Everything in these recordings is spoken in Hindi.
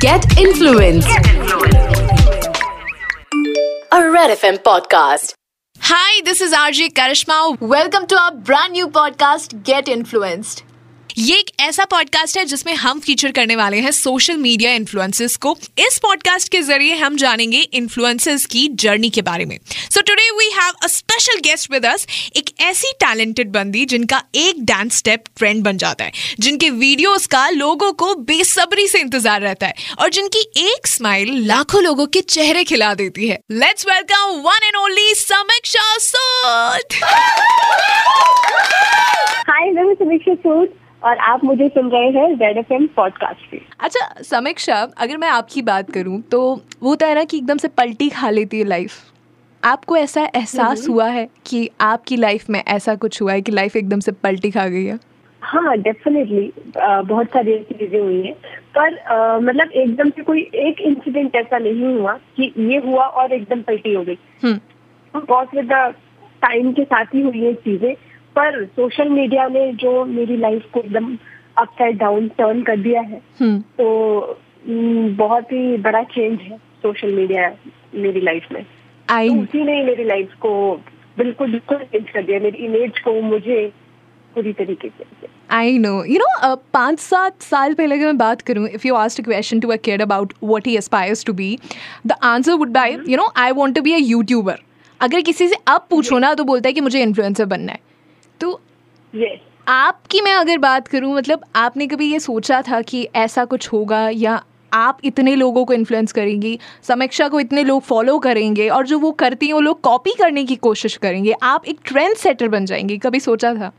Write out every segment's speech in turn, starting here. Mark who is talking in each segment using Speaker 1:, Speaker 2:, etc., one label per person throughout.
Speaker 1: Get influenced. A Red FM podcast.
Speaker 2: Hi, this is RJ Karishma.
Speaker 3: Welcome to our brand new podcast, Get Influenced.
Speaker 2: ये एक ऐसा पॉडकास्ट है जिसमें हम फीचर करने वाले हैं सोशल मीडिया इन्फ्लुएंसेस को। इस पॉडकास्ट के ज़रिए हम जानेंगे इन्फ्लुएंसेस की जर्नी के बारे में। So today we have a special guest with us एक ऐसी टैलेंटेड बंदी जिनका एक डांस स्टेप ट्रेंड बन जाता है, जिनके वीडियोस का लोगों को बेसब्री से इंतज़ार रहता है और जिनकी एक स्माइल लाखों लोगों के चेहरे खिला देती है। Let's welcome one and only Samiksha Sood.
Speaker 4: Hi मैं समीक्षा सूद। और आप मुझे सुन रहे हैं रेड एफ़ एम पॉडकास्ट पे।
Speaker 3: अच्छा समीक्षा अगर मैं आपकी बात करूँ तो वो होता है ना कि एकदम से पलटी खा लेती है लाइफ आपको ऐसा एहसास हुआ है कि आपकी लाइफ में ऐसा कुछ हुआ है कि लाइफ एकदम से पलटी खा गई है?
Speaker 4: हाँ डेफिनेटली बहुत सारी ऐसी चीज़ें हुई हैं। पर uh, मतलब एकदम से कोई एक इंसिडेंट ऐसा नहीं हुआ कि ये हुआ और एकदम पलटी हो गई। बहुत विद टाइम के साथ ही हुई है चीज़ें। पर सोशल मीडिया ने जो मेरी लाइफ को एकदम अपसाइड डाउन टर्न कर दिया है तो बहुत ही बड़ा चेंज है सोशल मीडिया मेरी लाइफ में।
Speaker 3: आई
Speaker 4: तो उसी ने मेरी लाइफ को बिल्कुल बिल्कुल चेंज कर दिया मेरी इमेज को मुझे पूरी तरीके से
Speaker 3: आई नो यू नो पाँच सात साल पहले अगर मैं बात करूँ if you asked question to a care about what he aspires to be the answer would by you know I want to be a YouTuber अगर किसी से अब पूछो ना तो बोलता है कि मुझे इन्फ्लुएंसर बनना है। तो
Speaker 4: yes.
Speaker 3: आपकी मैं अगर बात करूँ मतलब आपने कभी ये सोचा था कि ऐसा कुछ होगा या आप इतने लोगों को इन्फ्लुएंस करेंगी समीक्षा को इतने लोग फॉलो करेंगे और जो वो करती हैं वो लोग कॉपी करने की कोशिश करेंगे। आप एक ट्रेंड सेटर बन जाएँगे कभी सोचा था?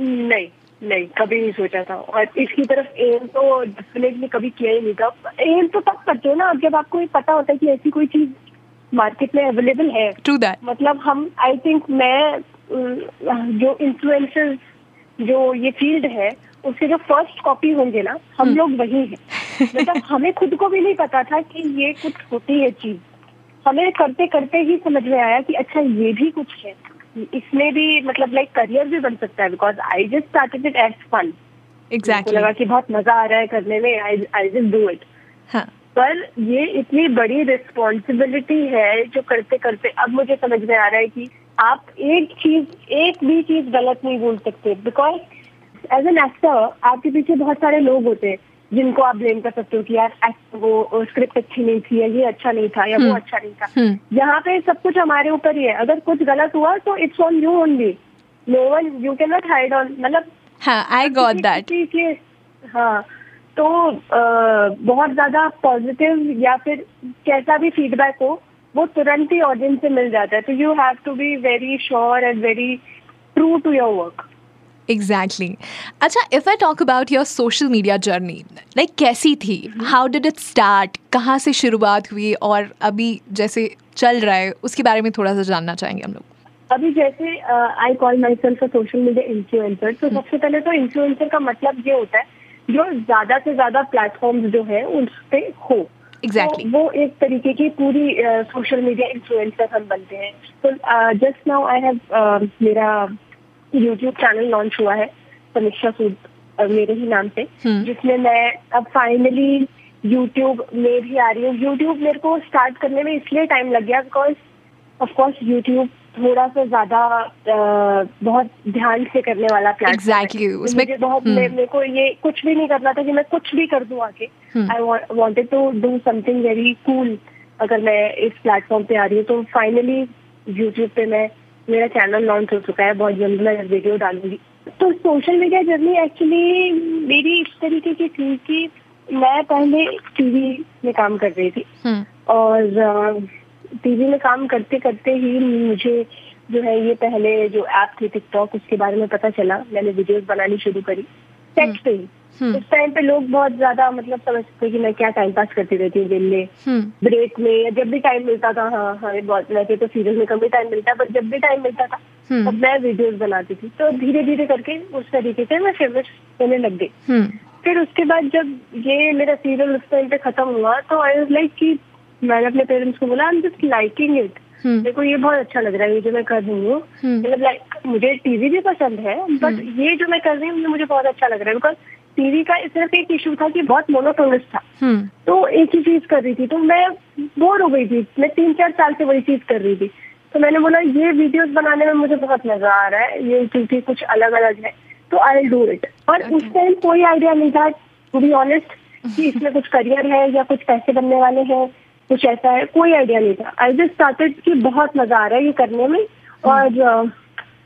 Speaker 4: नहीं नहीं कभी नहीं सोचा था। और इसकी तरफ़ एम तो डेफिनेटली कभी किया ही नहीं था। एम तो तब करते हो ना जब आपको ये पता होता है कि ऐसी कोई चीज़ मार्केट में अवेलेबल है।
Speaker 3: ट्रू दैट
Speaker 4: मतलब हम आई थिंक मैं जो इन्फ्लुएंसर्स जो ये फ़ील्ड है उसके जो फ़र्स्ट कॉपी होंगे ना हम
Speaker 3: हम्म।
Speaker 4: लोग वही हैं। मतलब हमें खुद को भी नहीं पता था कि ये कुछ होती है चीज़। हमें करते करते ही समझ में आया कि अच्छा ये भी कुछ है। इसमें भी मतलब लाइक करियर भी बन सकता है because I just started it as fun
Speaker 3: exactly
Speaker 4: लगा कि बहुत मज़ा आ रहा है करने में आई जस्ट डू इट
Speaker 3: हाँ।
Speaker 4: पर ये इतनी बड़ी रिस्पॉन्सिबिलिटी है जो करते करते अब मुझे समझ में आ रहा है कि आप एक चीज़ एक भी चीज़ गलत नहीं बोल सकते। बिकॉज़ एज एन एक्टर आपके पीछे बहुत सारे लोग होते हैं जिनको आप ब्लेम कर सकते हो कि यार वो स्क्रिप्ट अच्छी नहीं थी या ये अच्छा नहीं था या वो
Speaker 3: हम्म।
Speaker 4: अच्छा नहीं था।
Speaker 3: हम्म।
Speaker 4: यहाँ पे सब कुछ हमारे ऊपर ही है। अगर कुछ गलत हुआ तो it's on you only no one you can not hide on मतलब
Speaker 3: हाँ आई गॉट दैट
Speaker 4: हाँ तो बहुत ज़्यादा पॉजिटिव या फिर कैसा भी फीडबैक हो वो तुरंत ही ऑडियंस से मिल जाता है। तो you have to be very sure and very true to your work
Speaker 3: exactly अच्छा if I talk about your social media journey like कैसी थी? हाउ डिड इट स्टार्ट कहाँ से शुरुआत हुई? और अभी जैसे चल रहा है उसके बारे में थोड़ा सा जानना चाहेंगे हम लोग।
Speaker 4: अभी जैसे I call myself social media influencer तो सबसे पहले तो इन्फ्लुएंसर का मतलब ये होता है जो ज़्यादा से ज़्यादा प्लेटफॉर्म जो है उस पर हो।
Speaker 3: एग्जैक्टली
Speaker 4: तो वो एक तरीके की पूरी सोशल मीडिया इन्फ्लुएंसर हम बनते हैं। तो जस्ट नाउ आई हैव मेरा यूट्यूब चैनल लॉन्च हुआ है समीक्षा सूद मेरे ही नाम से
Speaker 3: हम्म।
Speaker 4: जिसमें मैं अब फाइनली यूट्यूब में भी आ रही हूँ। यूट्यूब मेरे को स्टार्ट करने में इसलिए टाइम लग गया बिकॉज़ ऑफकोर्स यूट्यूब थोड़ा सा ज़्यादा बहुत ध्यान से करने वाला प्लेटफॉर्म
Speaker 3: Exactly, उसमें-
Speaker 4: मुझे बहुत
Speaker 3: हम्म।
Speaker 4: मे- मेरे को ये कुछ भी नहीं करना था कि मैं कुछ भी कर दूँ आके। I wanted to do something very cool अगर मैं इस प्लेटफॉर्म पे आ रही हूँ तो फाइनली यूट्यूब पे मैं मेरा चैनल लॉन्च हो चुका है। बहुत जल्द मैं वीडियो डालूँगी। तो सोशल मीडिया जर्नी एक्चुअली मेरी इस तरीके की थी कि मैं पहले टीवी में काम कर रही थी।
Speaker 3: हम्म।
Speaker 4: और टीवी में काम करते करते ही मुझे जो है ये पहले जो ऐप थी टिकटॉक उसके बारे में पता चला। मैंने वीडियोस बनानी शुरू करी। टेक्स्ट पे। ही
Speaker 3: हम्म।
Speaker 4: उस टाइम पे लोग बहुत ज़्यादा मतलब समझते कि मैं क्या टाइम पास करती रहती हूँ दिन में।
Speaker 3: हम्म।
Speaker 4: ब्रेक में या जब भी टाइम मिलता था हाँ हाँ बहुत वैसे तो सीरियल में कम ही टाइम मिलता पर जब भी टाइम मिलता था
Speaker 3: हम्म।
Speaker 4: तब मैं वीडियोस बनाती थी। तो धीरे धीरे करके उस तरीके से मैं फ़ेमस होने लग गई।
Speaker 3: हम्म।
Speaker 4: फिर उसके बाद जब ये मेरा सीरियल उस टाइम पे खत्म हुआ तो आई वाज लाइक कि मैंने अपने पेरेंट्स को बोला I am just liking it देखो ये बहुत अच्छा लग रहा है ये जो मैं कर रही हूँ।
Speaker 3: हम्म।
Speaker 4: मतलब लाइक मुझे टीवी भी पसंद है बट ये जो मैं कर रही हूँ मुझे बहुत अच्छा लग रहा है बिकॉज़ टीवी का सिर्फ़ एक इशू था कि बहुत मोनोटोनस था।
Speaker 3: हम्म।
Speaker 4: तो एक ही चीज़ कर रही थी तो मैं बोर हो गई थी। मैं तीन चार साल से वही चीज़ कर रही थी। तो मैंने बोला ये वीडियोस बनाने में मुझे बहुत मज़ा आ रहा है ये क्योंकि कुछ अलग अलग है तो आई डू इट और उस टाइम कोई आइडिया नहीं था टू बी ऑनेस्ट कि इसमें कुछ करियर है या कुछ पैसे बनने वाले हैं। कुछ ऐसा है कोई आइडिया नहीं था। आई जस्ट स्टार्टेड कि बहुत मज़ा आ रहा है ये करने में और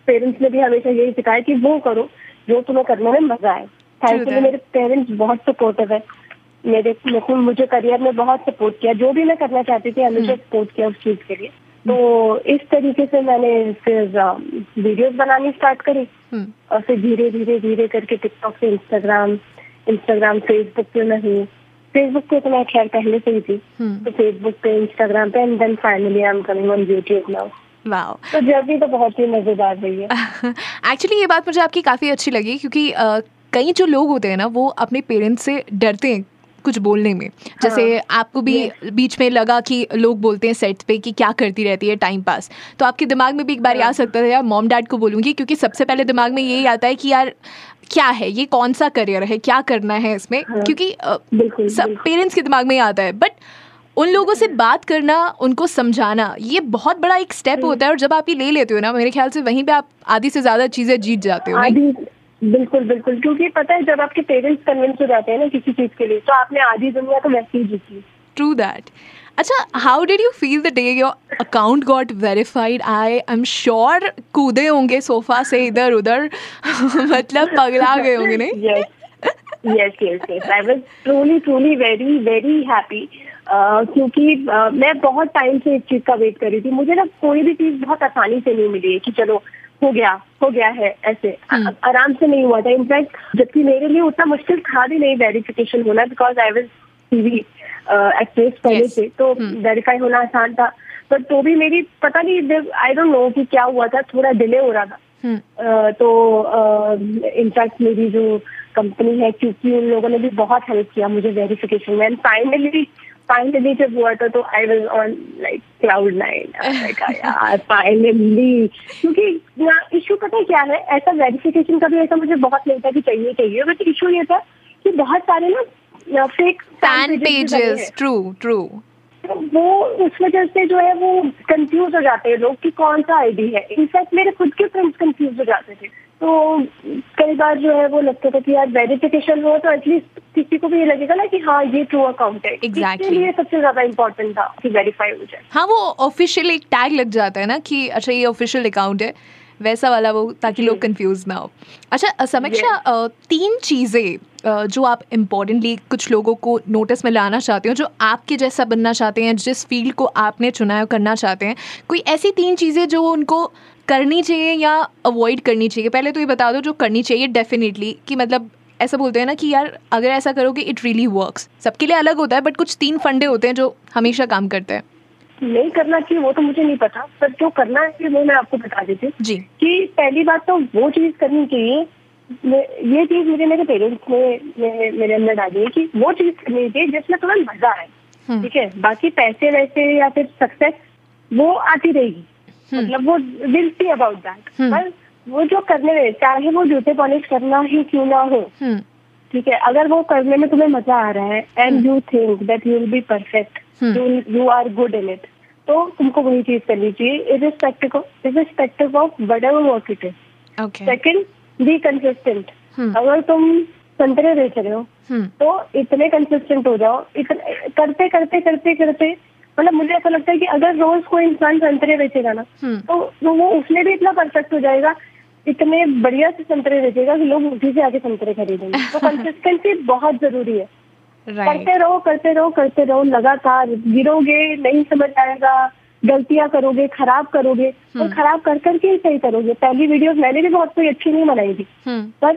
Speaker 4: पेरेंट्स ने भी हमेशा यही सिखाया कि वो करो जो तुम्हें करने में मज़ा आए। थैंकफुली. मेरे पेरेंट्स बहुत सपोर्टिव है। मेरे मुझे करियर में बहुत सपोर्ट किया। जो भी मैं करना चाहती थी हमेशा सपोर्ट किया उस चीज़ के लिए। तो इस तरीके से मैंने फिर वीडियोस बनानी स्टार्ट करी।
Speaker 3: हम्म।
Speaker 4: और फिर धीरे धीरे धीरे करके टिकटॉक से इंस्टाग्राम इंस्टाग्राम फेसबुक पे मैं हूँ। फेसबुक पे तो मैं खैर पहले से ही थी।
Speaker 3: हम्म।
Speaker 4: तो फेसबुक पे इंस्टाग्राम पे and then finally I am coming on YouTube now
Speaker 3: wow
Speaker 4: तो जर्नी तो बहुत ही मज़ेदार रही है।
Speaker 3: एक्चुअली ये बात मुझे आपकी काफ़ी अच्छी लगी क्योंकि अ, कई जो लोग होते हैं ना वो अपने पेरेंट्स से डरते हैं कुछ बोलने में। जैसे आपको भी बीच में लगा कि लोग बोलते हैं सेट पे कि क्या करती रहती है टाइम पास तो आपके दिमाग में भी एक बार हाँ, आ सकता था यार मॉम डैड को बोलूँगी? क्योंकि सबसे पहले दिमाग में यही आता है कि यार क्या है? ये कौन सा करियर है? क्या करना है इसमें? हाँ,
Speaker 4: क्योंकि
Speaker 3: पेरेंट्स के दिमाग में ही आता है बट उन लोगों से बात करना उनको समझाना ये बहुत बड़ा एक स्टेप होता है और जब आप ये ले लेते हो ना मेरे ख्याल से वहीं पे आप आधी से ज़्यादा चीज़ें जीत जाते हो
Speaker 4: बिल्कुल बिल्कुल। क्योंकि पता है जब आपके पेरेंट्स कन्विंस हो जाते हैं ना किसी चीज़ के लिए तो आपने आधी दुनिया तो वैसे ही जीती।
Speaker 3: ट्रू दैट अच्छा how did you feel the day your account got verified I I am sure कूदे होंगे सोफा से इधर उधर। मतलब पगला गए होंगे नहीं?
Speaker 4: Yes. Yes yes yes. I was truly truly very very happy uh, क्योंकि uh, मैं बहुत टाइम से इस चीज़ का वेट कर रही थी। मुझे ना कोई भी चीज़ बहुत आसानी से नहीं मिली है कि चलो हो गया हो गया है ऐसे। आ- आराम से नहीं हुआ था। इनफैक्ट जबकि मेरे लिए उतना मुश्किल था भी नहीं वेरिफिकेशन होना because I was TV actress पहले से तो वेरीफाई होना आसान था। पर तो भी मेरी पता नहीं आई डोंट नो कि क्या हुआ था थोड़ा डिले हो रहा था।
Speaker 3: हम्म,
Speaker 4: तो इनफैक्ट मेरी जो कंपनी है क्योंकि उन लोगों ने भी बहुत हेल्प किया मुझे वेरिफिकेशन में। फाइनली फाइनली जब हुआ था तो I was on like cloud nine finally क्योंकि इशू पता है क्या है? ऐसा वेरिफिकेशन का भी ऐसा मुझे बहुत नहीं था कि चाहिए चाहिए। बट इशू ये था कि बहुत सारे ना fake
Speaker 3: fan pages true true
Speaker 4: वो उस वजह से जो है वो कंफ्यूज हो जाते हैं लोग कि कौन सा आईडी है। इनफैक्ट मेरे खुद के फ्रेंड्स कंफ्यूज हो जाते थे। तो कई बार जो है वो लगता था कि यार वेरिफिकेशन हो तो एटलीस्ट किसी को भी ये लगेगा ना कि हाँ ये ट्रू अकाउंट है।
Speaker 3: Exactly.
Speaker 4: इसके लिए सबसे ज़्यादा इम्पोर्टेंट था कि वेरीफाई हो जाए।
Speaker 3: हाँ वो ऑफिशियल एक टैग लग जाता है ना कि अच्छा ये ऑफिशियल अकाउंट है। वैसा वाला वो ताकि लोग कंफ्यूज ना हो। अच्छा समीक्षा तीन चीज़ें जो आप इम्पोर्टेंटली कुछ लोगों को नोटिस में लाना चाहते हो जो आपके जैसा बनना चाहते हैं जिस फ़ील्ड को आपने चुना है करना चाहते हैं कोई ऐसी तीन चीज़ें जो उनको करनी चाहिए या अवॉइड करनी चाहिए? पहले तो ये बता दो जो करनी चाहिए डेफिनेटली कि मतलब ऐसा बोलते हैं ना कि यार अगर ऐसा करोगे इट रियली वर्क्स सबके लिए अलग होता है बट कुछ तीन फंडे होते हैं जो हमेशा काम करते हैं।
Speaker 4: नहीं करना चाहिए वो तो मुझे नहीं पता पर जो करना है वो मैं आपको बता देती हूँ
Speaker 3: जी।
Speaker 4: कि पहली बात तो वो चीज़ करनी चाहिए ये चीज़ मुझे मेरे पेरेंट्स ने मेरे अंदर डाली है कि वो चीज़ करनी चाहिए जिसमें तुम्हें मज़ा आए।
Speaker 3: हम्म।
Speaker 4: ठीक है? बाकी पैसे वैसे या फिर सक्सेस वो आती रहेगी। मतलब वो will see about that
Speaker 3: hmm.
Speaker 4: पर वो जो करने में चाहे वो जूते पॉलिश करना ही क्यों ना हो।
Speaker 3: हम्म।
Speaker 4: ठीक है? अगर वो करने में तुम्हें मज़ा आ रहा है and you think that you will be perfect
Speaker 3: hmm.
Speaker 4: You are good in it तो तुमको वही चीज़ करनी चाहिए of irrespective of whatever work it is second be consistent
Speaker 3: hmm.
Speaker 4: अगर तुम संतरे बेच रहे हो
Speaker 3: हम्म
Speaker 4: तो इतने कंसिस्टेंट हो जाओ। इतने करते करते करते करते मतलब मुझे ऐसा लगता है कि अगर रोज कोई इंसान संतरे बेचेगा ना
Speaker 3: हम्म।
Speaker 4: तो तो वो उसमें भी इतना परफेक्ट हो जाएगा। इतने बढ़िया से संतरे बेचेगा कि लोग उसी से आगे संतरे खरीदेंगे। तो कंसिस्टेंसी बहुत ज़रूरी है। करते रहो करते रहो करते रहो। लगातार गिरोगे नहीं समझ आएगा। गलतियाँ करोगे खराब करोगे और खराब कर करके ही सही करोगे। पहली वीडियोस मैंने भी बहुत कोई अच्छी नहीं बनाई थी।
Speaker 3: हम्म।
Speaker 4: पर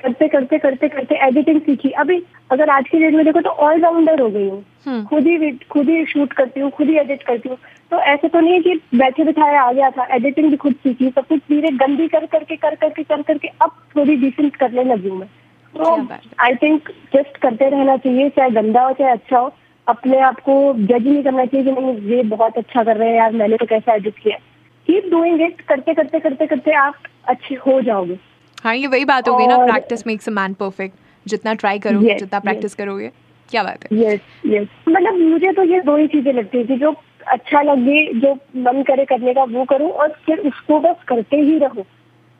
Speaker 4: करते करते करते करते एडिटिंग सीखी। अभी अगर आज की डेट में देखो तो ऑलराउंडर हो गई हूँ।
Speaker 3: हम्म।
Speaker 4: खुद ही खुद ही शूट करती हूँ खुद ही एडिट करती हूँ। तो ऐसे तो नहीं है कि बैठे बिठाए आ गया था। एडिटिंग भी खुद सीखी सब कुछ धीरे गंदी कर करके कर करके कर करके अब थोड़ी डिसेंट करने लगी हूँ मैं। तो। आई थिंक जस्ट करते रहना चाहिए चाहे गंदा हो चाहे अच्छा हो। अपने आप को जज नहीं करना चाहिए कि नहीं ये बहुत अच्छा कर रहे हैं यार मैंने तो कैसा एडिट किया। कीप डूइंग इट करते करते करते करते आप अच्छे हो जाओगे।
Speaker 3: हाँ ये वही बात हो गई ना practice makes a man perfect जितना ट्राई करोगे
Speaker 4: Yes,
Speaker 3: जितना
Speaker 4: yes.
Speaker 3: प्रैक्टिस करोगे क्या बात है?
Speaker 4: यस यस मतलब मुझे तो ये दो ही चीज़ें लगती है कि जो अच्छा लगे जो मन करे करने का वो करूँ और फिर उसको बस करते ही रहो।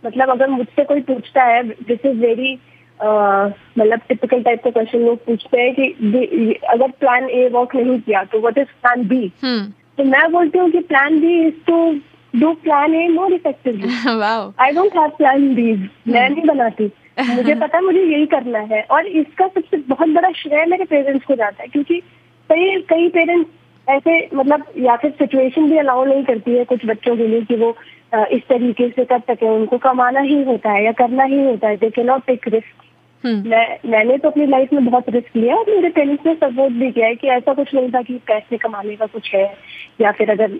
Speaker 4: मतलब अगर मुझसे कोई पूछता है दिस इज़ वेरी मतलब टिपिकल टाइप का क्वेश्चन लोग पूछते हैं कि अगर प्लान ए वर्क नहीं किया तो व्हाट इज़ प्लान बी तो मैं बोलती हूँ कि plan B is to do plan A more effectively I don't have plan B's मैं नहीं बनाती. मुझे पता है मुझे यही करना है. और इसका सबसे बहुत बड़ा श्रेय मेरे पेरेंट्स को जाता है क्योंकि कई कई पेरेंट्स ऐसे मतलब या फिर सिचुएशन भी अलाउ नहीं करती है कुछ बच्चों के लिए कि वो इस तरीके से कर सके. उनको कमाना ही होता है या करना ही होता है. दे के नॉट टेक रिस्क मैं मैंने तो अपनी लाइफ में बहुत रिस्क लिया और मेरे पेरेंट्स ने सपोर्ट भी किया है कि ऐसा कुछ नहीं था कि पैसे कमाने का कुछ है या फिर अगर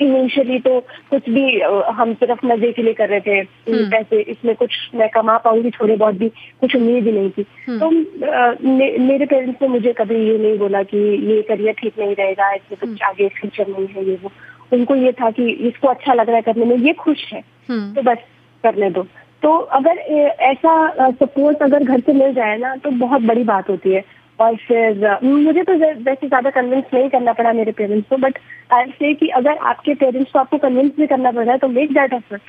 Speaker 4: इनिशियली तो कुछ भी हम सिर्फ़ मज़े के लिए कर रहे थे।
Speaker 3: हम्म।
Speaker 4: पैसे इसमें कुछ मैं कमा पाऊँगी थोड़े बहुत भी कुछ उम्मीद ही नहीं थी।
Speaker 3: हम्म।
Speaker 4: तो मे, मेरे पेरेंट्स ने मुझे कभी ये नहीं बोला कि ये करियर ठीक नहीं रहेगा इसमें कुछ
Speaker 3: हम्म।
Speaker 4: आगे फ्यूचर नहीं है ये वो। उनको ये था कि इसको अच्छा लग रहा है करने में ये खुश है।
Speaker 3: हम्म।
Speaker 4: तो बस करने दो। तो अगर ऐसा सपोर्ट अगर घर से मिल जाए ना तो बहुत बड़ी बात होती है। और फिर मुझे तो वैसे ज़्यादा कन्विंस नहीं करना पड़ा मेरे पेरेंट्स को बट आई से कि अगर आपके पेरेंट्स को आपको कन्विंस भी करना पड़ रहा है तो मेक दैट एफर्ट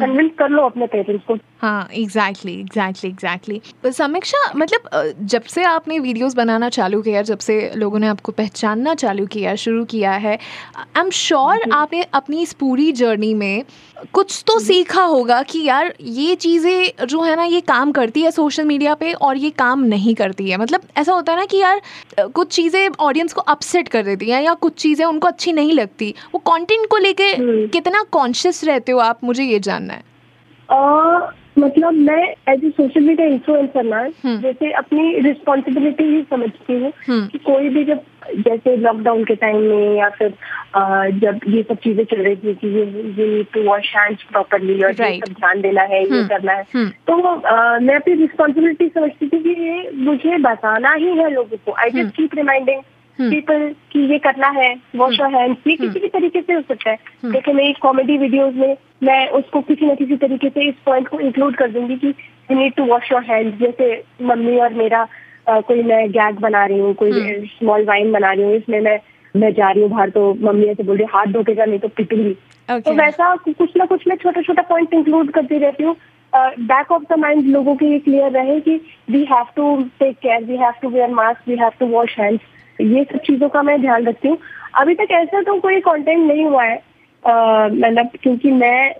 Speaker 4: कन्विंस कर लो अपने पेरेंट्स को।
Speaker 3: हाँ एग्जैक्टली एग्जैक्टली एग्जैक्टली समीक्षा मतलब जब से आपने वीडियोस बनाना चालू किया जब से लोगों ने आपको पहचानना चालू किया शुरू किया है आई एम श्योर आपने अपनी इस पूरी जर्नी में कुछ तो सीखा होगा कि यार ये चीज़ें जो है ना ये काम करती है सोशल मीडिया पे और ये काम नहीं करती है। मतलब ऐसा होता है ना कि यार कुछ चीज़ें ऑडियंस को अपसेट कर देती हैं या कुछ चीज़ें उनको अच्छी नहीं लगती। वो कंटेंट को लेके
Speaker 4: हम्म।
Speaker 3: कितना कॉन्शियस रहते हो आप मुझे ये जानना। है
Speaker 4: अ, मतलब मैं as a social media influencer ना
Speaker 3: हम्म।
Speaker 4: जैसे अपनी रिस्पॉन्सिबिलिटी ही समझती हूँ
Speaker 3: हम्म।
Speaker 4: कि कोई भी जब जैसे लॉकडाउन के टाइम में या फिर अ, जब ये सब चीज़ें चल रही थी कि ये you need to wash hands properly और ये सब ध्यान देना है ये
Speaker 3: हम्म।
Speaker 4: करना है। तो अ, मैं अपनी रिस्पॉन्सिबिलिटी समझती थी कि ये मुझे बताना ही है लोगों को आई। Just keep reminding. पीपल कि ये करना है वॉश योर हैंड्स ये किसी भी तरीके से हो सकता है।
Speaker 3: हम्म।
Speaker 4: जैसे मेरी कॉमेडी वीडियोस में मैं उसको किसी न किसी तरीके से इस पॉइंट को इंक्लूड कर दूँगी कि you need to wash your hand जैसे मम्मी और मेरा अ, कोई मैं गैग बना रही हूँ कोई
Speaker 3: हम्म।
Speaker 4: स्मॉल वाइन बना रही हूँ इसमें मैं मैं जा रही हूँ बाहर तो मम्मी ऐसे बोल रही है, हाथ धोकेगा नहीं तो पिटूँगी। तो वैसा कुछ ना कुछ मैं छोटा छोटा पॉइंट इंक्लूड करती रहती हूँ। बैक ऑफ़ द माइंड लोगों के ये क्लियर रहे कि we have to take care we have to wear mask we have to wash hands ये सब चीज़ों का मैं ध्यान रखती हूँ अभी तक ऐसा तो कोई कंटेंट नहीं हुआ है मतलब क्योंकि मैं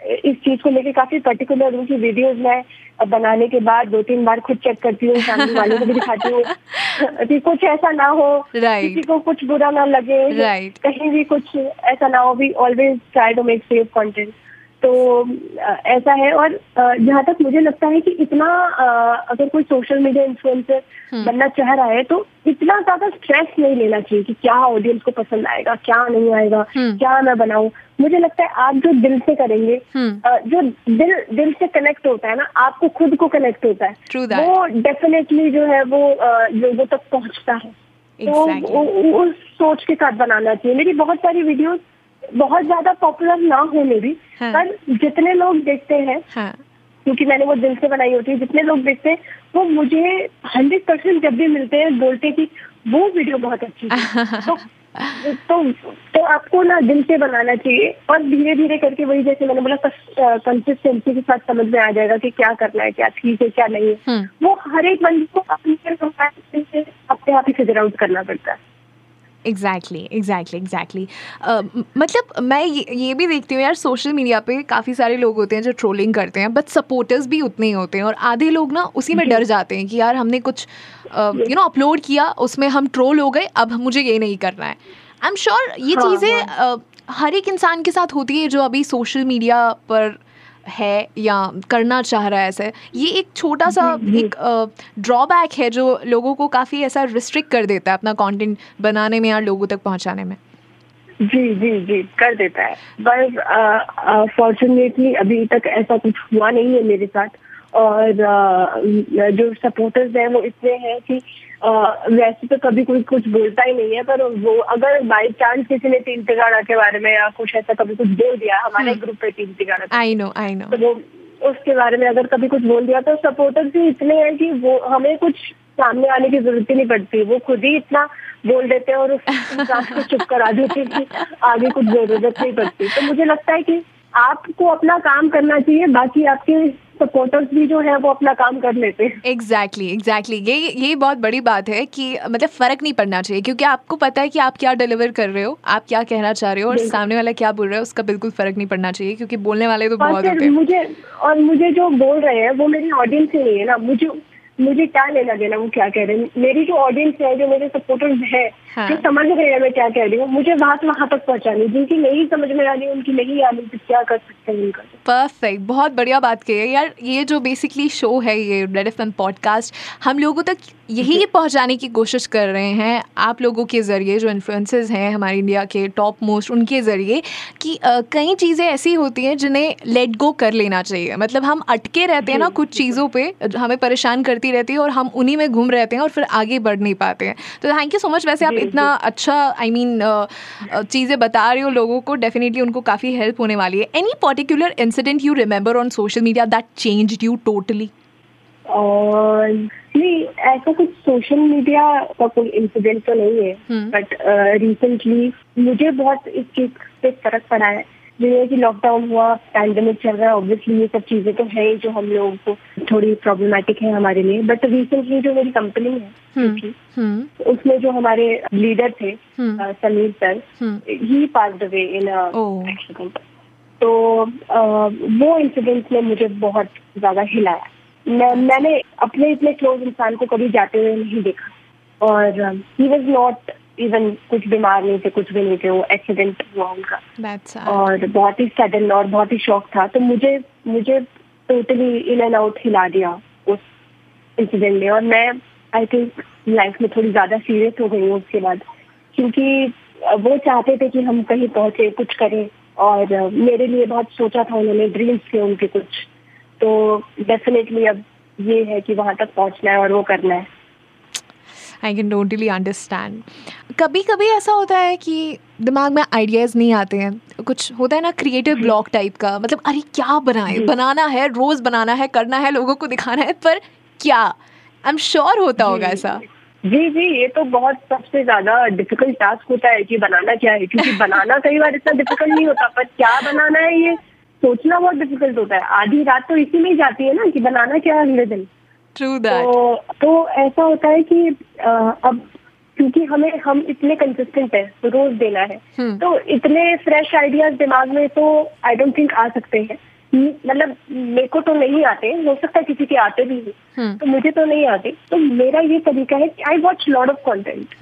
Speaker 4: इस चीज़ को लेके काफ़ी पर्टिकुलर हूँ कि वीडियोस मैं बनाने के बाद दो तीन बार खुद चेक करती हूँ फैमिली वालों को भी दिखाती हूँ कि कुछ ऐसा ना हो
Speaker 3: Right.
Speaker 4: किसी को कुछ बुरा ना लगे
Speaker 3: Right.
Speaker 4: कहीं भी कुछ ऐसा ना हो भी always try to make safe content तो ऐसा है और जहाँ तक मुझे लगता है कि इतना अगर कोई सोशल मीडिया इन्फ्लुएंसर बनना चाह रहा है तो इतना ज़्यादा स्ट्रेस नहीं लेना चाहिए कि क्या ऑडियंस को पसंद आएगा क्या नहीं आएगा
Speaker 3: हम्म।
Speaker 4: क्या मैं बनाऊँ मुझे लगता है आप जो दिल से करेंगे
Speaker 3: हम्म।
Speaker 4: जो दिल दिल से कनेक्ट होता है ना आपको खुद को कनेक्ट होता है वो डेफिनेटली जो है वो लोगों तक पहुँचता है तो
Speaker 3: Exactly.
Speaker 4: उस सोच के साथ बनाना चाहिए मेरी बहुत सारी वीडियोस बहुत ज़्यादा पॉपुलर ना हो मेरी
Speaker 3: हाँ।
Speaker 4: पर जितने लोग देखते हैं
Speaker 3: हाँ
Speaker 4: क्योंकि मैंने वो दिल से बनाई होती है जितने लोग देखते हैं वो मुझे हंड्रेड परसेंट जब भी मिलते हैं बोलते हैं कि वो वीडियो बहुत अच्छी थी तो तो तो आपको ना दिल से बनाना चाहिए और धीरे धीरे करके वही जैसे मैंने बोला कंसिस्टेंसी के साथ समझ में आ जाएगा कि क्या करना है क्या ठीक है क्या नहीं है
Speaker 3: हम्म।
Speaker 4: वो हर एक बंदे को अपने अपने आप ही फिगर आउट करना पड़ता है
Speaker 3: एग्जैक्टली एग्जैक्टली एग्जैक्टली मतलब मैं ये, ये भी देखती हूँ यार सोशल मीडिया पे काफ़ी सारे लोग होते हैं जो ट्रोलिंग करते हैं बट सपोर्टर्स भी उतने ही होते हैं और आधे लोग ना उसी में डर जाते हैं कि यार हमने कुछ यू नो अपलोड किया उसमें हम ट्रोल हो गए अब मुझे ये नहीं करना है। आई एम श्योर ये
Speaker 4: हाँ,
Speaker 3: चीज़ें हर एक इंसान के साथ होती है जो अभी सोशल मीडिया पर है या करना चाह रहा है ऐसे। ये एक छोटा सा एक ड्रॉबैक है जो लोगों को काफ़ी ऐसा रिस्ट्रिक्ट कर देता है अपना कंटेंट बनाने में या लोगों तक पहुँचाने में।
Speaker 4: जी जी जी कर देता है। पर फॉर्चुनेटली अभी तक ऐसा कुछ हुआ नहीं है मेरे साथ। और जो सपोर्टर्स हैं वो इतने हैं कि वैसे तो कभी कोई कुछ बोलता ही नहीं है पर वो अगर बाई चांस किसी ने तीन तिगाड़ा के बारे में या कुछ ऐसा कभी कुछ बोल दिया हमारे
Speaker 3: हम्म।
Speaker 4: ग्रुप पे तीन तिगाड़ा
Speaker 3: आई नो आई नो
Speaker 4: तो वो उसके बारे में अगर कभी कुछ बोल दिया तो सपोर्टर्स भी इतने हैं कि वो हमें कुछ सामने आने की ज़रूरत ही नहीं पड़ती। वो खुद ही इतना बोल देते हैं और उस इंसान को चुप करा देते हैं कि आगे कुछ ज़रूरत नहीं पड़ती। तो मुझे लगता है कि आपको अपना काम करना चाहिए बाकी आपके सपोर्टर्स भी जो है वो अपना काम कर लेते हैं।
Speaker 3: एग्जैक्टली एग्जैक्टली ये ये बहुत बड़ी बात है कि मतलब फ़र्क नहीं पड़ना चाहिए क्योंकि आपको पता है कि आप क्या डिलीवर कर रहे हो आप क्या कहना चाह रहे हो और सामने वाला क्या बोल रहे हो उसका बिल्कुल फ़र्क नहीं पड़ना चाहिए क्योंकि बोलने वाले तो बहुत होते हैं।
Speaker 4: मुझे और मुझे जो बोल रहे हैं वो मेरी ऑडियंस ही नहीं है ना। मुझे मुझे क्या लेना देना वो क्या कह रहे हैं? मेरी जो ऑडियंस है जो मेरे सपोर्टर्स है हाँ. जो समझ रहे हैं मैं क्या कह रही हूँ। मुझे बात वहाँ तक पहुंचानी जिनकी नहीं समझ में आ रही उनकी नहीं आ रही तो क्या कर सकते हैं उनका
Speaker 3: परफेक्ट बहुत बढ़िया बात कही है। यार ये जो बेसिकली शो है ये रेड एफ़ पॉडकास्ट हम लोगों तक यही पहुँचाने की कोशिश कर रहे हैं आप लोगों के ज़रिए जो इन्फ्लुएंसेस हैं हमारे इंडिया के टॉप मोस्ट उनके ज़रिए कि कई चीज़ें ऐसी होती हैं जिन्हें लेट गो कर लेना चाहिए। मतलब हम अटके रहते हैं ना कुछ चीज़ों पे हमें परेशान करती रहती है और हम उन्हीं में घूम रहते हैं और फिर आगे बढ़ नहीं पाते हैं। तो थैंक यू सो मच वैसे आप इतना अच्छा आई मीन चीज़ें बता रहे हो लोगों को डेफिनेटली उनको काफ़ी हेल्प होने वाली है। Any particular incident you remember on social media that change you totally
Speaker 4: नहीं ऐसा कुछ सोशल मीडिया का कोई इंसिडेंट तो नहीं है। बट रिसेंटली uh, मुझे बहुत इस चीज़ पे फ़र्क पड़ा है। जो ये कि लॉकडाउन हुआ पैंडेमिक चल रहा है ऑब्वियसली ये सब चीज़ें तो है जो हम लोगों को थोड़ी प्रॉब्लमेटिक है हमारे लिए। बट रिसेंटली जो मेरी कंपनी है हम्म, हम्म। उसमें जो हमारे लीडर थे हम्म। समीर सर ही पास अवे इन एक्सीडेंट तो वो इंसिडेंट ने मुझे बहुत ज़्यादा हिलाया। मैं मैंने अपने इतने क्लोज इंसान को कभी जाते हुए नहीं देखा। और ही वॉज़ नॉट इवन कुछ बीमार नहीं थे कुछ भी नहीं थे वो एक्सीडेंट हुआ उनका। और बहुत ही सडन और बहुत ही शौक था। तो मुझे मुझे टोटली इन एंड आउट हिला दिया उस इंसिडेंट ने। और मैं आई थिंक लाइफ में थोड़ी ज़्यादा सीरियस हो गई हूँ उसके बाद। क्योंकि वो चाहते थे कि हम कहीं पहुँचे कुछ करें। और मेरे लिए बहुत सोचा था उन्होंने ड्रीम्स थे उनके कुछ। तो डेफिनेटली अब ये है कि वहाँ तक पहुँचना है और वो करना है।
Speaker 3: आई कैन टोटली अंडरस्टैंड कभी कभी ऐसा होता है कि दिमाग में आइडियाज़ नहीं आते हैं। कुछ होता है ना क्रिएटिव ब्लॉक टाइप का। मतलब अरे क्या बनाए? बनाना है रोज़ बनाना है करना है लोगों को दिखाना है पर क्या? आई एम श्योर होता होगा ऐसा।
Speaker 4: जी जी ये तो बहुत सबसे ज़्यादा डिफ़िकल्ट टास्क होता है कि बनाना क्या है? क्योंकि बनाना कई बार इतना डिफ़िकल्ट नहीं होता पर क्या बनाना है ये? सोचना बहुत डिफ़िकल्ट होता है। आधी रात तो इसी में ही जाती है ना कि बनाना क्या है अगले दिन?
Speaker 3: ट्रू
Speaker 4: तो, तो ऐसा होता है कि आ, अब क्योंकि हमें हम इतने कंसिस्टेंट है रोज देना है hmm. तो इतने फ्रेश आइडियाज़ दिमाग में तो आई डोंट थिंक आ सकते हैं मतलब मेरे को तो नहीं आते हो सकता है किसी के आते भी हो hmm. तो मुझे तो नहीं आते तो मेरा ये तरीका है कि I watch lot of content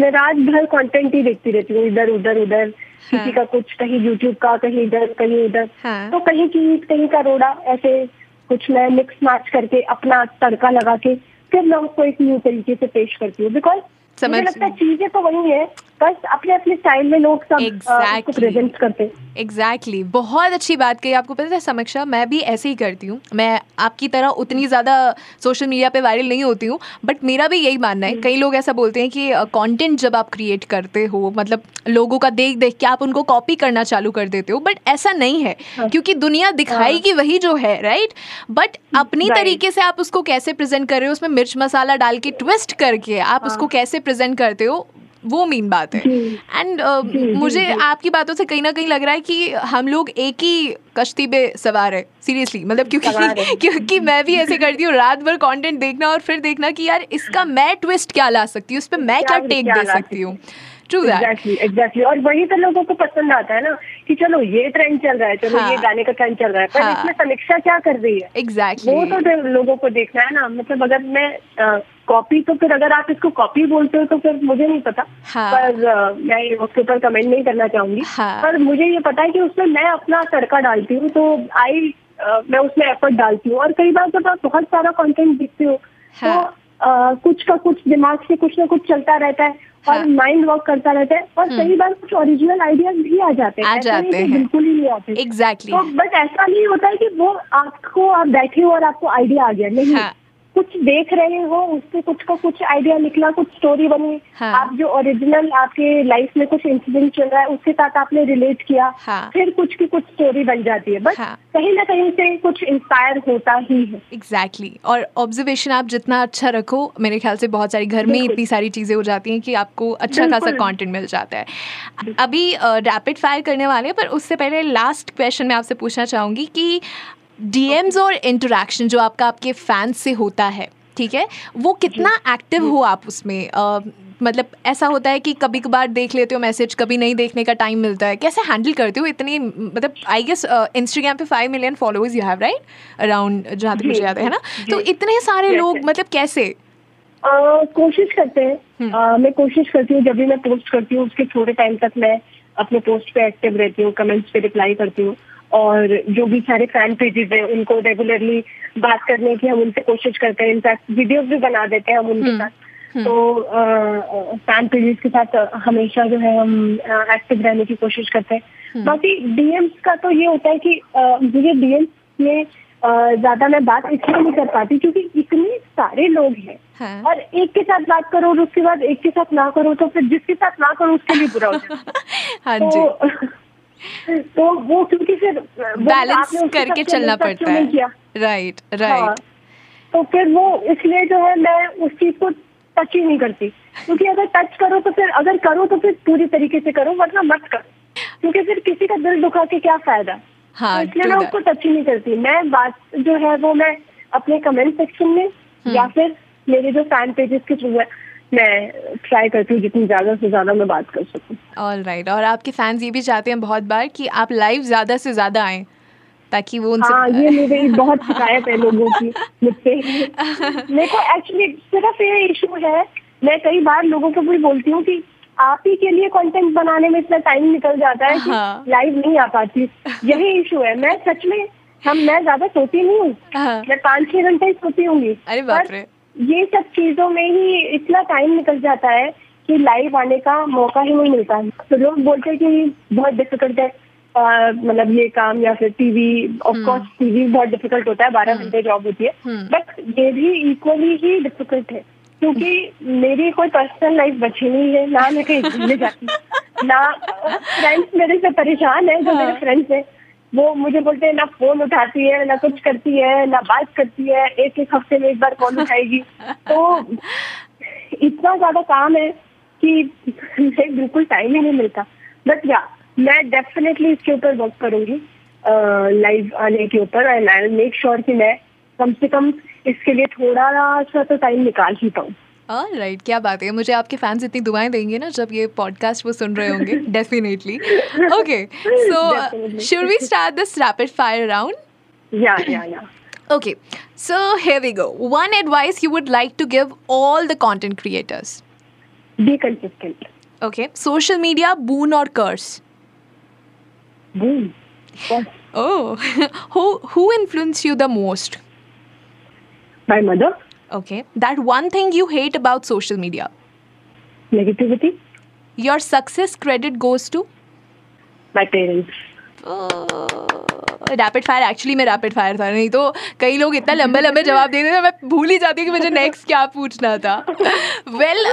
Speaker 4: मैं रात भर कंटेंट ही देखती रहती हूँ इधर उधर उधर हाँ. किसी का कुछ कहीं यूट्यूब का कहीं इधर कहीं उधर हाँ. तो कहीं की कहीं का रोड़ा ऐसे कुछ मैं मिक्स मैच करके अपना तड़का लगा के फिर मैं उसको एक न्यू तरीके से पेश करती हूँ। बिकॉज़ मुझे लगता है चीज़ें तो वही है। बस अपने अपने स्टाइल में लोग सब exactly. प्रेजेंट करते
Speaker 3: एग्जैक्टली exactly. बहुत अच्छी बात कही आपको पता है समीक्षा मैं भी ऐसे ही करती हूँ मैं आपकी तरह उतनी ज़्यादा सोशल मीडिया पे वायरल नहीं होती हूँ बट मेरा भी यही मानना है हम्म। कई लोग ऐसा बोलते हैं कि कंटेंट जब आप क्रिएट करते हो मतलब लोगों का देख देख के आप उनको कॉपी करना चालू कर देते हो बट ऐसा नहीं है हाँ। क्योंकि दुनिया दिखाएगी हाँ। वही जो है राइट बट अपनी तरीके से आप उसको कैसे प्रेजेंट कर रहे हो उसमें मिर्च मसाला डाल के ट्विस्ट करके आप हाँ। उसको कैसे प्रेजेंट करते हो वो मेन बात है। एंड uh, मुझे आपकी बातों से कहीं ना कहीं लग रहा है कि हम लोग एक ही कश्ती पे सवार है सीरियसली मतलब क्योंकि क्योंकि मैं भी ऐसे करती हूँ रात भर कंटेंट देखना और फिर देखना कि यार इसका मैं ट्विस्ट क्या ला सकती हूँ उस पर मैं क्या टेक दे सकती हूँ।
Speaker 4: ट्रू एग्जैक्टली एग्जैक्टली और वही तो लोगों को पसंद आता है ना कि चलो ये ट्रेंड चल रहा है चलो हाँ, ये गाने का ट्रेंड चल रहा है पर हाँ, इसमें समीक्षा क्या कर रही है?
Speaker 3: एग्जैक्टली
Speaker 4: वो तो लोगों को देखना है ना। मतलब अगर मैं कॉपी तो फिर अगर आप इसको कॉपी बोलते हो तो फिर मुझे नहीं पता। हाँ. पर आ, मैं उसके ऊपर कमेंट नहीं करना चाहूँगी। हाँ. पर मुझे ये पता है कि उसमें मैं अपना तड़का डालती हूँ तो आई मैं उसमें एफर्ट डालती हूँ। और कई बार जब आप बहुत सारा कॉन्टेंट देखते हो तो, हाँ. तो कुछ का कुछ दिमाग से कुछ ना कुछ चलता रहता है और माइंड हाँ। वर्क करता रहता है और हम्म। कई बार कुछ ओरिजिनल आइडियाज़ भी आ जाते हैं
Speaker 3: आ जाते हैं
Speaker 4: बिल्कुल ही नहीं आते
Speaker 3: एग्जैक्टली
Speaker 4: तो बट ऐसा नहीं होता है कि वो आपको आप बैठे हो और आपको आइडिया आ गया नहीं हाँ. कुछ देख रहे हो उससे कुछ का कुछ आइडिया निकला कुछ स्टोरी बनी
Speaker 3: हाँ।
Speaker 4: आप जो ओरिजिनल आपके लाइफ में कुछ इंसिडेंट चल रहा है उसके साथ आपने रिलेट किया
Speaker 3: हाँ।
Speaker 4: फिर कुछ की कुछ स्टोरी बन जाती है बट
Speaker 3: हाँ।
Speaker 4: कहीं ना कहीं से कुछ इंस्पायर होता ही है
Speaker 3: एग्जैक्टली exactly. और ऑब्जर्वेशन आप जितना अच्छा रखो मेरे ख्याल से बहुत सारी घर में इतनी सारी चीज़ें हो जाती हैं कि आपको अच्छा खासा। कंटेंट मिल जाता है अभी रैपिड फायर करने वाले हैं पर उससे पहले लास्ट क्वेश्चन मैं आपसे पूछना चाहूँगी कि डीएम्स और इंटरेक्शन जो आपका आपके फैंस से होता है ठीक है? वो कितना एक्टिव हो आप उसमें? अ, मतलब ऐसा होता है कि कभी कभार देख लेते हो मैसेज कभी नहीं देखने का टाइम मिलता है। कैसे हैंडल करते हो इतनी मतलब आई गेस इंस्टाग्राम पे five million followers you have right around जहाँ तक मुझे याद है ना? तो इतने सारे लोग मतलब कैसे?
Speaker 4: कोशिश करते हैं। अ, मैं कोशिश करती हूँ जब भी मैं पोस्ट करती हूँ उसके थोड़े टाइम तक मैं अपने पोस्ट पे एक्टिव रहती हूँ कमेंट्स पे रिप्लाई करती हूँ। और जो भी सारे फ़ैन पेजेस हैं उनको रेगुलरली बात करने की हम उनसे कोशिश करते हैं। इनफैक्ट वीडियोस भी बना देते हैं हम उनके साथ। तो फ़ैन पेजेस के साथ हमेशा जो है हम एक्टिव रहने की कोशिश करते हैं। बाकी डीएम्स का तो ये होता है कि मुझे डीएम्स में ज़्यादा मैं बात इसलिए नहीं कर पाती क्योंकि इतने सारे लोग हैं।
Speaker 3: हाँ।
Speaker 4: और एक के साथ बात करो और उसके बाद एक के साथ ना करो तो फिर जिसके साथ ना करो उसके लिए बुरा हो जाता है।
Speaker 3: हाँ
Speaker 4: तो तो वो क्योंकि फिर
Speaker 3: बैलेंस करके चलना पड़ता? है। राइट
Speaker 4: हाँ,
Speaker 3: राइट
Speaker 4: तो फिर वो इसलिए जो है मैं उस चीज़ को टच ही नहीं करती। क्योंकि अगर टच करो तो फिर अगर करो तो फिर पूरी तरीके से करो वरना मत करो। क्योंकि फिर किसी का दिल दुखा के क्या फ़ायदा?
Speaker 3: हाँ
Speaker 4: तो इसलिए मैं उसको टच ही नहीं करती। मैं बात जो है वो मैं अपने कमेंट सेक्शन में
Speaker 3: हम्म।
Speaker 4: या फिर मेरे जो फ़ैन पेजेस के थ्रू है मैं ट्राई करती हूँ जितनी ज़्यादा से ज़्यादा मैं बात कर सकूँ।
Speaker 3: ऑल राइट और आपके फैंस ये भी चाहते हैं बहुत बार कि आप लाइव ज़्यादा से ज़्यादा आएँ ताकि वो उनसे
Speaker 4: हाँ ये मेरी बहुत शिकायत है लोगों की मुझसे। मेरे को एक्चुअली सिर्फ़ ये इशू है। मैं कई बार लोगों को भी बोलती हूँ कि आप ही के लिए कंटेंट बनाने में इतना टाइम निकल जाता है
Speaker 3: हाँ।
Speaker 4: कि लाइव नहीं आ पाती। यही इशू है। मैं सच में हम मैं ज़्यादा सोती नहीं हूँ।
Speaker 3: हाँ।
Speaker 4: मैं पाँच छह घंटे ही सोती हूँ
Speaker 3: अरे बाप रे।
Speaker 4: ये सब चीज़ों में ही इतना टाइम निकल जाता है कि लाइव आने का मौका ही नहीं मिलता है। तो लोग बोलते हैं कि बहुत डिफ़िकल्ट है मतलब ये काम या फिर टीवी ऑफ़ कोर्स टीवी बहुत डिफ़िकल्ट होता है बारह घंटे जॉब होती है।
Speaker 3: हम्म।
Speaker 4: बट ये भी इक्वली ही डिफ़िकल्ट है क्योंकि मेरी कोई पर्सनल लाइफ बची नहीं है ना मैं कहीं घूमने जाती ना फ्रेंड्स मेरे से परेशान है जो मेरे फ्रेंड्स हैं। वो मुझे बोलते हैं ना फ़ोन उठाती है ना कुछ करती है ना बात करती है एक एक हफ़्ते में एक बार कॉल उठाएगी। तो इतना ज़्यादा काम है कि मुझे बिल्कुल टाइम ही नहीं मिलता। बट या मैं डेफिनेटली इसके ऊपर वर्क करूँगी लाइव आने के ऊपर एंड आई मेक श्योर कि मैं कम से कम इसके लिए थोड़ा सा तो टाइम निकाल ही पाऊँ।
Speaker 3: और राइट क्या बात है। मुझे आपके फैंस इतनी दुआएँ देंगे ना जब ये पॉडकास्ट वो सुन रहे होंगे definitely okay so should we start this rapid fire round
Speaker 4: yeah yeah
Speaker 3: okay so here we go one advice you would like to give all the content creators
Speaker 4: be consistent
Speaker 3: okay social media boon और
Speaker 4: curse boon
Speaker 3: oh who who influence you the most
Speaker 4: my mother
Speaker 3: Okay. That one thing you hate about social media?
Speaker 4: Negativity.
Speaker 3: Your success credit goes to?
Speaker 4: My parents. Oh.
Speaker 3: Rapid fire actually में रैपिड फायर था नहीं तो कई लोग इतना लंबे लंबे जवाब देते थे मैं भूल ही जाती हूँ कि मुझे नेक्स्ट क्या पूछना था। वेल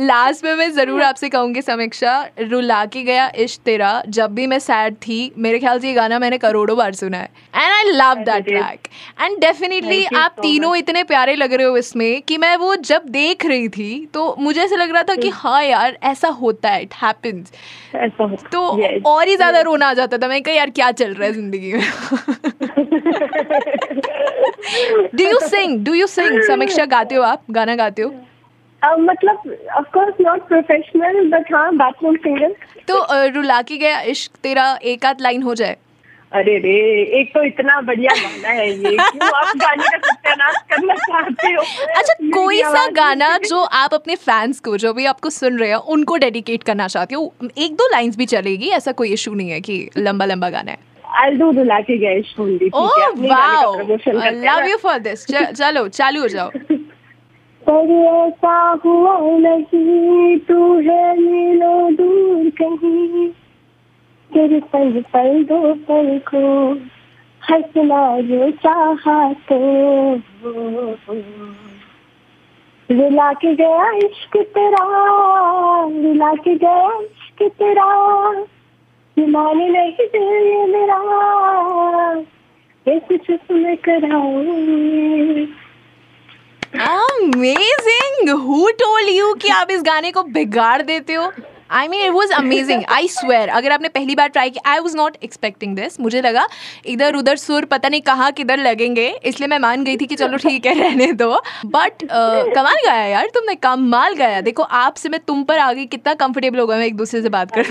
Speaker 3: लास्ट में मैं ज़रूर आपसे कहूँगी समीक्षा रुला के गया इश्क तेरा जब भी मैं सैड थी मेरे ख्याल से ये गाना मैंने करोड़ों बार सुना है। And I love that track and definitely आप तीनों. इतने प्यारे लग रहे हो इसमें कि मैं वो जब देख रही थी तो मुझे ऐसा लग रहा था कि हाँ यार ऐसा होता है इट हैपन्स तो और ही ज़्यादा रोना आ जाता था मैं कहा यार क्या चल रहा है ज़िंदगी में? Do you sing do you sing Samiksha गाते हो आप गाना गाते हो
Speaker 4: मतलब of course not professional but हाँ बाथरूम सिंगर
Speaker 3: तो अ, रुला के गया इश्क तेरा एक आध लाइन हो जाए।
Speaker 4: अरे रे एक तो इतना बढ़िया गाना है ये क्यों आप गाने का सत्यानाश करना चाहते हो?
Speaker 3: अच्छा कोई सा गाना जो आप अपने फैंस को जो भी आपको सुन रहे हैं उनको डेडिकेट करना चाहते हो एक दो लाइंस भी चलेगी ऐसा कोई इशू नहीं है कि लंबा लंबा गाना है।
Speaker 4: I'll do रुला के
Speaker 3: ओह wow love. You for this चलो चालू हो जाओ
Speaker 4: पर ऐसा हुआ नहीं तू है मिलो दूर कहीं तेरे पल पल दो पल को हंसना जो चाहा तो रुला के गया इश्क तेरा रुला के गया इश्क तेरा रुलाने नहीं दे ये मेरा।
Speaker 3: ये कुछ तुम्हें कराऊँगी कि आप इस गाने को बिगाड़ देते हो? I mean it was amazing I swear अगर आपने पहली बार ट्राई किया I was not expecting this मुझे लगा इधर उधर सुर पता नहीं कहाँ किधर लगेंगे इसलिए मैं मान गई थी कि चलो ठीक है रहने दो। बट uh, कमाल गाया यार तुमने कमाल गाया। देखो आपसे मैं तुम पर आ गई कितना कंफर्टेबल होगा मैं एक दूसरे से बात कर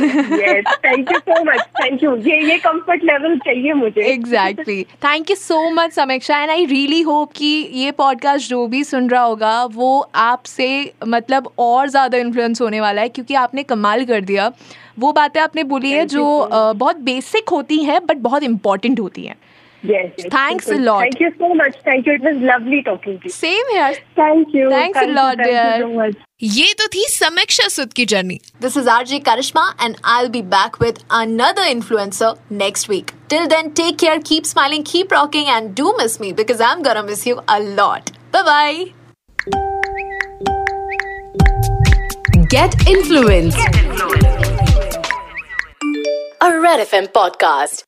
Speaker 4: thank you so much thank you ये ये कंफर्ट लेवल चाहिए मुझे।
Speaker 3: Exactly thank you so much Samiksha and I really hope कि ये पॉडकास्ट जो भी सुन रहा होगा वो आपसे मतलब और ज़्यादा इन्फ्लुएंस होने वाला है क्योंकि आपने कमाल इस्तेमाल कर दिया। वो बातें आपने बोली है जो बहुत बेसिक होती हैं बट बहुत इंपॉर्टेंट होती हैं।
Speaker 4: Thanks lot
Speaker 3: same
Speaker 4: thank lot
Speaker 2: ये तो थी समीक्षा सुद की journey
Speaker 1: this is R J Karishma and I be back with another influencer next week till then take care keep smiling keep rocking and do miss me because I am gonna miss you a lot bye bye Bye bye.
Speaker 5: Get influenced.
Speaker 1: A Red FM podcast.